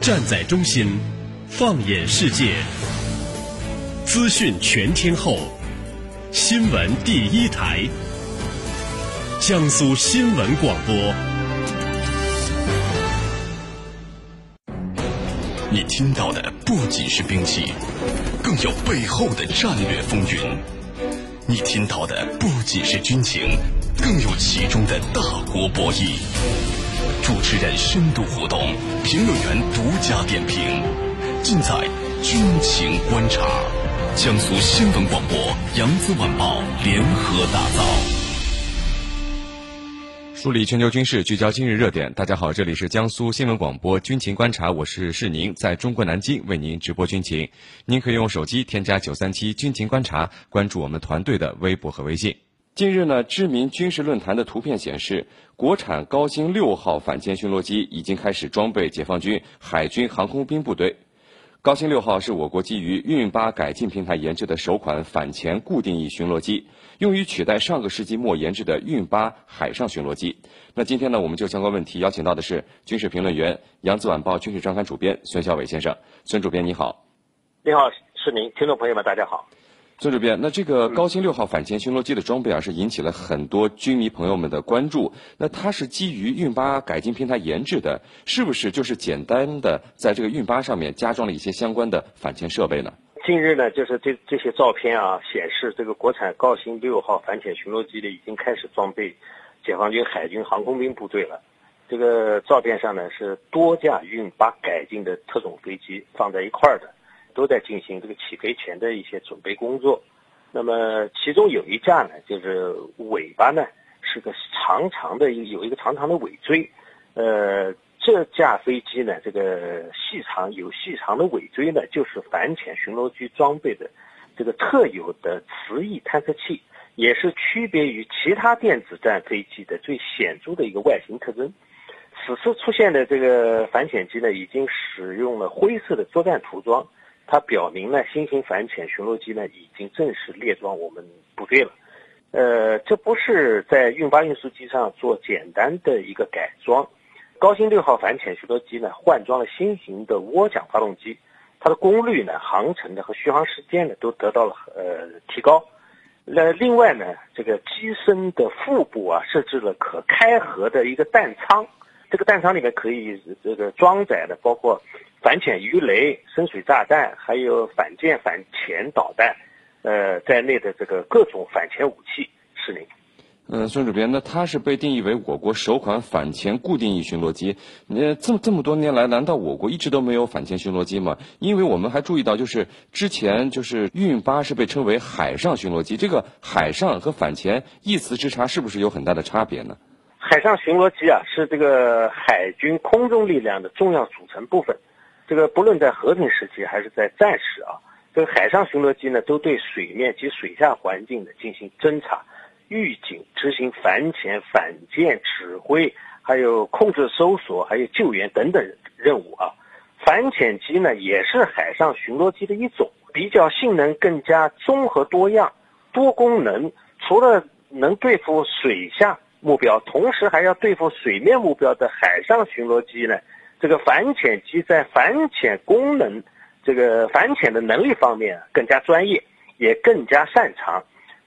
站在中心，放眼世界，资讯全天候，新闻第一台，江苏新闻广播。你听到的不仅是兵器，更有背后的战略风云；你听到的不仅是军情，更有其中的大国博弈。主持人深度互动，评论员独家点评，尽在军情观察。江苏新闻广播、扬子晚报联合打造，梳理全球军事，聚焦今日热点。大家好，这里是江苏新闻广播军情观察，我是世宁，在中国南京为您直播军情。您可以用手机添加九三七军情观察，关注我们团队的微博和微信。近日呢，知名军事论坛的图片显示，国产高新六号反潜巡逻机已经开始装备解放军海军航空兵部队。高新六号是我国基于运八改进平台研制的首款反潜固定翼巡逻机，用于取代上个世纪末研制的运八海上巡逻机。那今天呢，我们就相关问题邀请到的是军事评论员、扬子晚报军事专刊主编孙晓伟先生。孙主编你好。你好，是您，听众朋友们大家好。孙主编，那这个高新六号反潜巡逻机的装备啊，是引起了很多军迷朋友们的关注。那它是基于运八改进平台研制的，是不是就是简单的在这个运八上面加装了一些相关的反潜设备呢？近日呢，就是这这些照片啊，显示这个国产高新六号反潜巡逻机呢，已经开始装备解放军海军航空兵部队了。这个照片上呢，是多架运八改进的特种飞机放在一块儿的。都在进行这个起飞前的一些准备工作，那么其中有一架呢，就是尾巴呢是个长长的，有一个长长的尾椎，呃，这架飞机呢，这个细长有细长的尾椎呢，就是反潜巡逻机装备的这个特有的磁翼探测器，也是区别于其他电子战飞机的最显著的一个外形特征。此次出现的这个反潜机呢，已经使用了灰色的作战涂装。它表明呢，新型反潜巡逻机呢已经正式列装我们部队了。呃，这不是在运八运输机上做简单的一个改装。高新六号反潜巡逻机呢换装了新型的涡桨发动机，它的功率呢、航程呢和续航时间呢都得到了呃提高。那另外呢，这个机身的腹部啊设置了可开合的一个弹仓，这个弹仓里面可以这个装载的包括。反潜鱼雷、深水炸弹，还有反舰反潜导弹，呃，在内的这个各种反潜武器，是您。嗯，孙主编，那它是被定义为我国首款反潜固定翼巡逻机。那这么这么多年来，难道我国一直都没有反潜巡逻机吗？因为我们还注意到，就是之前就是运八是被称为海上巡逻机，这个海上和反潜一词之差，是不是有很大的差别呢？海上巡逻机啊，是这个海军空中力量的重要组成部分。这个不论在和平时期还是在战时啊，这个海上巡逻机呢，都对水面及水下环境的进行侦察、预警、执行反潜、反舰指挥，还有控制、搜索，还有救援等等任务啊。反潜机呢，也是海上巡逻机的一种，比较性能更加综合多样、多功能。除了能对付水下目标，同时还要对付水面目标的海上巡逻机呢。这个反潜机在反潜功能、这个反潜的能力方面更加专业，也更加擅长。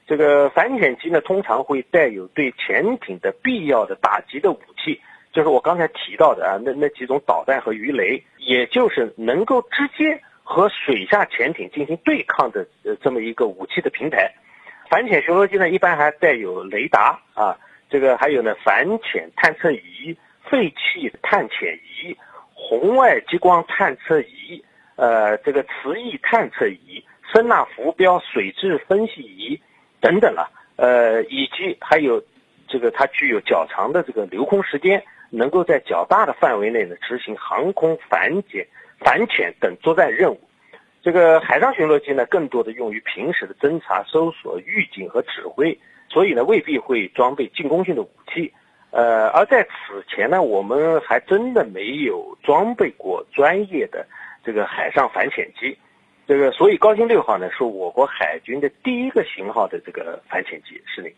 这个反潜机呢，通常会带有对潜艇的必要的打击的武器，就是我刚才提到的啊，那那几种导弹和鱼雷，也就是能够直接和水下潜艇进行对抗的呃这么一个武器的平台。反潜巡逻机呢，一般还带有雷达啊，这个还有呢反潜探测仪。废气探潜仪、红外激光探测仪、呃，这个磁异探测仪、声纳浮标水质分析仪等等了，呃，以及还有这个它具有较长的这个留空时间，能够在较大的范围内呢执行航空反潜、反潜等作战任务。这个海上巡逻机呢，更多的用于平时的侦察、搜索、预警和指挥，所以呢，未必会装备进攻性的武器。呃，而在此前呢，我们还真的没有装备过专业的这个海上反潜机，这个所以高新六号呢是我国海军的第一个型号的这个反潜机，是的。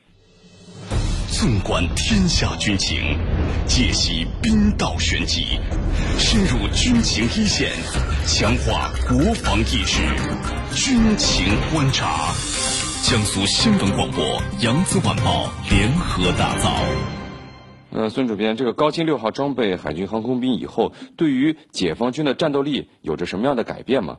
纵观天下军情，解析兵道玄机，深入军情一线，强化国防意识。军情观察，江苏新闻广播、扬子晚报联合打造。呃，孙主编，这个高精六号装备海军航空兵以后，对于解放军的战斗力有着什么样的改变吗？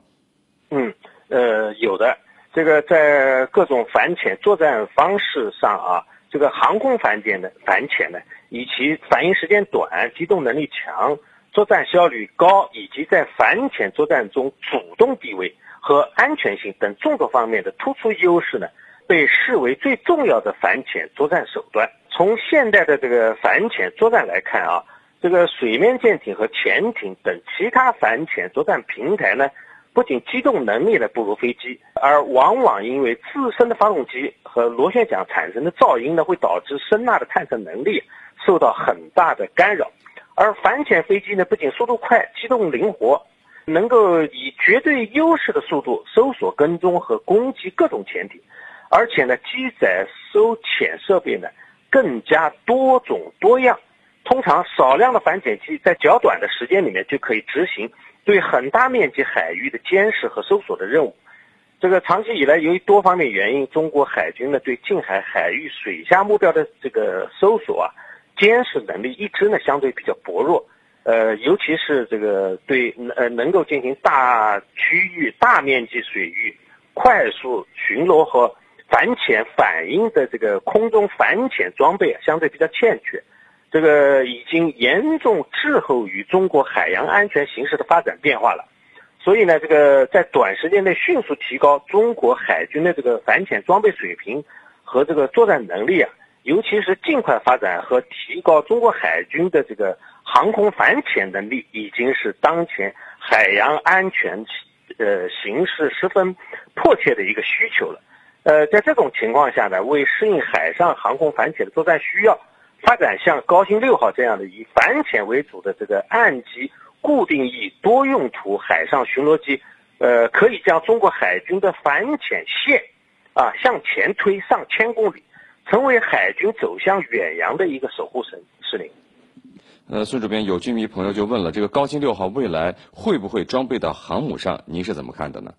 嗯，呃，有的。这个在各种反潜作战方式上啊，这个航空反潜的反潜呢，以其反应时间短、机动能力强、作战效率高，以及在反潜作战中主动地位和安全性等众多方面的突出优势呢，被视为最重要的反潜作战手段。从现代的这个反潜作战来看啊，这个水面舰艇和潜艇等其他反潜作战平台呢。不仅机动能力呢不如飞机，而往往因为自身的发动机和螺旋桨产生的噪音呢，会导致声呐的探测能力受到很大的干扰。而反潜飞机呢，不仅速度快、机动灵活，能够以绝对优势的速度搜索、跟踪和攻击各种潜艇，而且呢，机载搜潜设备呢更加多种多样。通常少量的反潜机在较短的时间里面就可以执行。对很大面积海域的监视和搜索的任务，这个长期以来由于多方面原因，中国海军呢对近海海域水下目标的这个搜索啊、监视能力一直呢相对比较薄弱，呃，尤其是这个对呃能够进行大区域、大面积水域快速巡逻和反潜反应的这个空中反潜装备相对比较欠缺。这个已经严重滞后于中国海洋安全形势的发展变化了，所以呢，这个在短时间内迅速提高中国海军的这个反潜装备水平和这个作战能力啊，尤其是尽快发展和提高中国海军的这个航空反潜能力，已经是当前海洋安全呃形势十分迫切的一个需求了。呃，在这种情况下呢，为适应海上航空反潜的作战需要。发展像高新六号这样的以反潜为主的这个岸基固定翼多用途海上巡逻机，呃，可以将中国海军的反潜线啊向前推上千公里，成为海军走向远洋的一个守护神。司令，呃，孙主编，有军迷朋友就问了，这个高新六号未来会不会装备到航母上？您是怎么看的呢？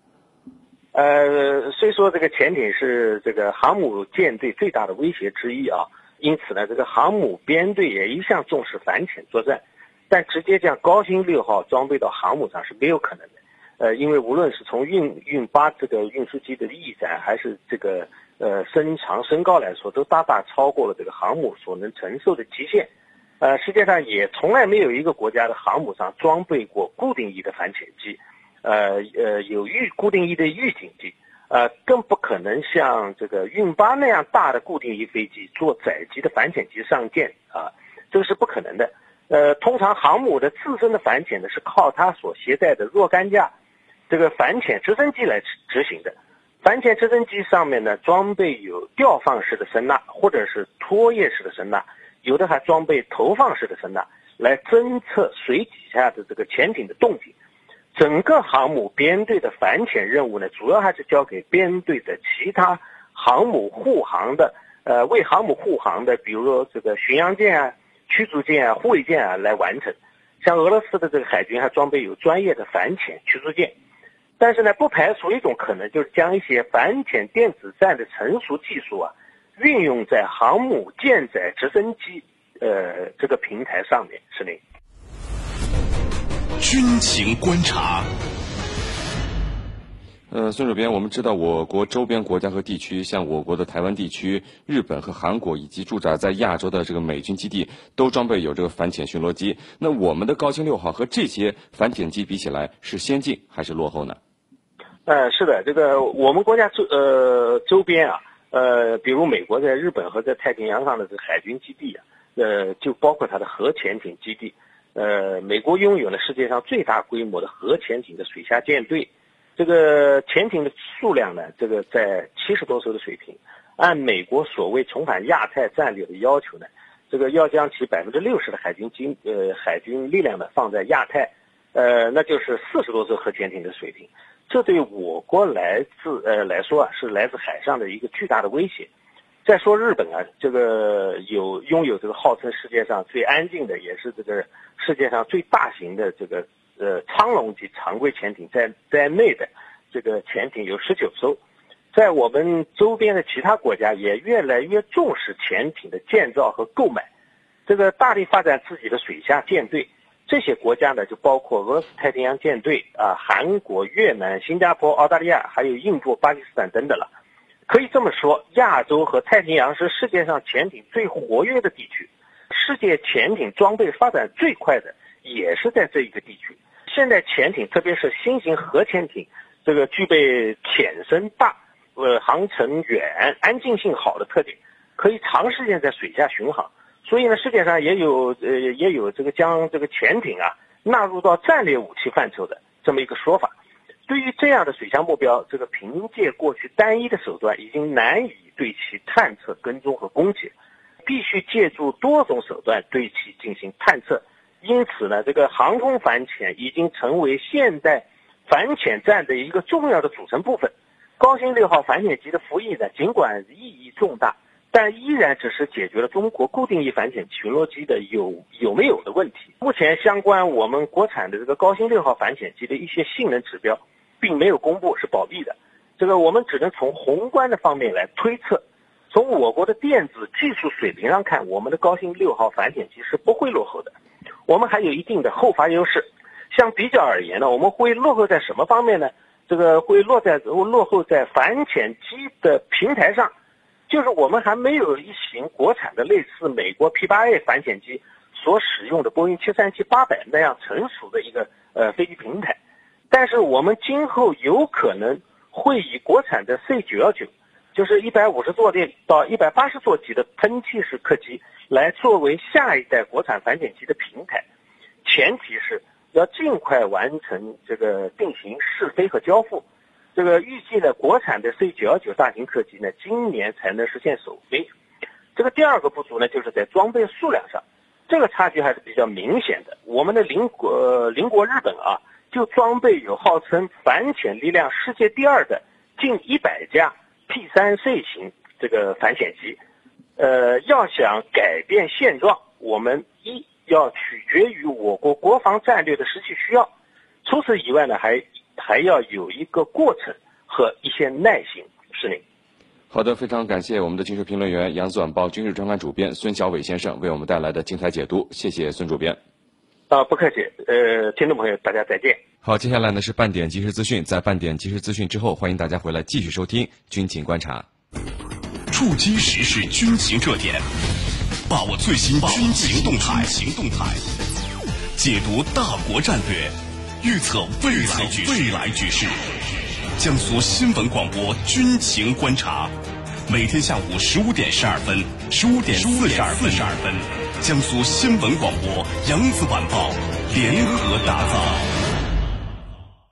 呃，虽说这个潜艇是这个航母舰队最大的威胁之一啊。因此呢，这个航母编队也一向重视反潜作战，但直接将高新六号装备到航母上是没有可能的。呃，因为无论是从运运八这个运输机的翼展，还是这个呃身长身高来说，都大大超过了这个航母所能承受的极限。呃，世界上也从来没有一个国家的航母上装备过固定翼的反潜机，呃呃有预固定翼的预警机。呃，更不可能像这个运八那样大的固定翼飞机做载机的反潜机上舰啊，这个是不可能的。呃，通常航母的自身的反潜呢是靠它所携带的若干架这个反潜直升机来执行的。反潜直升机上面呢装备有吊放式的声呐或者是拖曳式的声呐，有的还装备投放式的声呐来侦测水底下的这个潜艇的动静。整个航母编队的反潜任务呢，主要还是交给编队的其他航母护航的，呃，为航母护航的，比如说这个巡洋舰啊、驱逐舰啊、护卫舰啊来完成。像俄罗斯的这个海军还装备有专业的反潜驱逐舰，但是呢，不排除一种可能，就是将一些反潜电子战的成熟技术啊，运用在航母舰载直升机呃这个平台上面，司令。军情观察。呃，孙主编，我们知道我国周边国家和地区，像我国的台湾地区、日本和韩国，以及驻扎在亚洲的这个美军基地，都装备有这个反潜巡逻机。那我们的高清六号和这些反潜机比起来，是先进还是落后呢？呃，是的，这个我们国家周呃周边啊，呃，比如美国在日本和在太平洋上的这个海军基地啊，呃，就包括它的核潜艇基地。呃，美国拥有了世界上最大规模的核潜艇的水下舰队，这个潜艇的数量呢，这个在七十多艘的水平。按美国所谓重返亚太战略的要求呢，这个要将其百分之六十的海军军呃海军力量呢放在亚太，呃，那就是四十多艘核潜艇的水平。这对我国来自呃来说啊，是来自海上的一个巨大的威胁。再说日本啊，这个有拥有这个号称世界上最安静的，也是这个世界上最大型的这个呃苍龙级常规潜艇在在内的这个潜艇有十九艘。在我们周边的其他国家也越来越重视潜艇的建造和购买，这个大力发展自己的水下舰队。这些国家呢，就包括俄罗斯太平洋舰队啊、韩国、越南、新加坡、澳大利亚，还有印度、巴基斯坦等等了。可以这么说，亚洲和太平洋是世界上潜艇最活跃的地区，世界潜艇装备发展最快的也是在这一个地区。现在潜艇，特别是新型核潜艇，这个具备潜深大。呃，航程远、安静性好的特点，可以长时间在水下巡航。所以呢，世界上也有呃也有这个将这个潜艇啊纳入到战略武器范畴的这么一个说法。对于这样的水下目标，这个凭借过去单一的手段已经难以对其探测、跟踪和攻击，必须借助多种手段对其进行探测。因此呢，这个航空反潜已经成为现代反潜战的一个重要的组成部分。高新六号反潜机的服役呢，尽管意义重大，但依然只是解决了中国固定翼反潜巡逻机的有有没有的问题。目前相关我们国产的这个高新六号反潜机的一些性能指标，并没有公布，是保密的。这个我们只能从宏观的方面来推测。从我国的电子技术水平上看，我们的高新六号反潜机是不会落后的。我们还有一定的后发优势。相比较而言呢，我们会落后在什么方面呢？这个会落在落后在反潜机的平台上，就是我们还没有一型国产的类似美国 P8A 反潜机所使用的波音737-800那样成熟的一个呃飞机平台，但是我们今后有可能会以国产的 C919，就是150座的到180座级的喷气式客机来作为下一代国产反潜机的平台，前提是。要尽快完成这个定型试飞和交付，这个预计呢，国产的 C 九幺九大型客机呢，今年才能实现首飞。这个第二个不足呢，就是在装备数量上，这个差距还是比较明显的。我们的邻国邻国日本啊，就装备有号称反潜力量世界第二的近一百架 P 三 C 型这个反潜机。呃，要想改变现状，我们一。要取决于我国国防战略的实际需要，除此以外呢，还还要有一个过程和一些耐心。是您。好的，非常感谢我们的军事评论员、扬子晚报军事专栏主编孙小伟先生为我们带来的精彩解读。谢谢孙主编。啊，不客气。呃，听众朋友，大家再见。好，接下来呢是半点即时资讯，在半点即时资讯之后，欢迎大家回来继续收听军情观察。触击时事军情热点。把握最新军情动态，行动态，解读大国战略，预测未来未来局势。江苏新闻广播军情观察，每天下午十五点十二分，十五点四十二分，江苏新闻广播扬子晚报联合打造。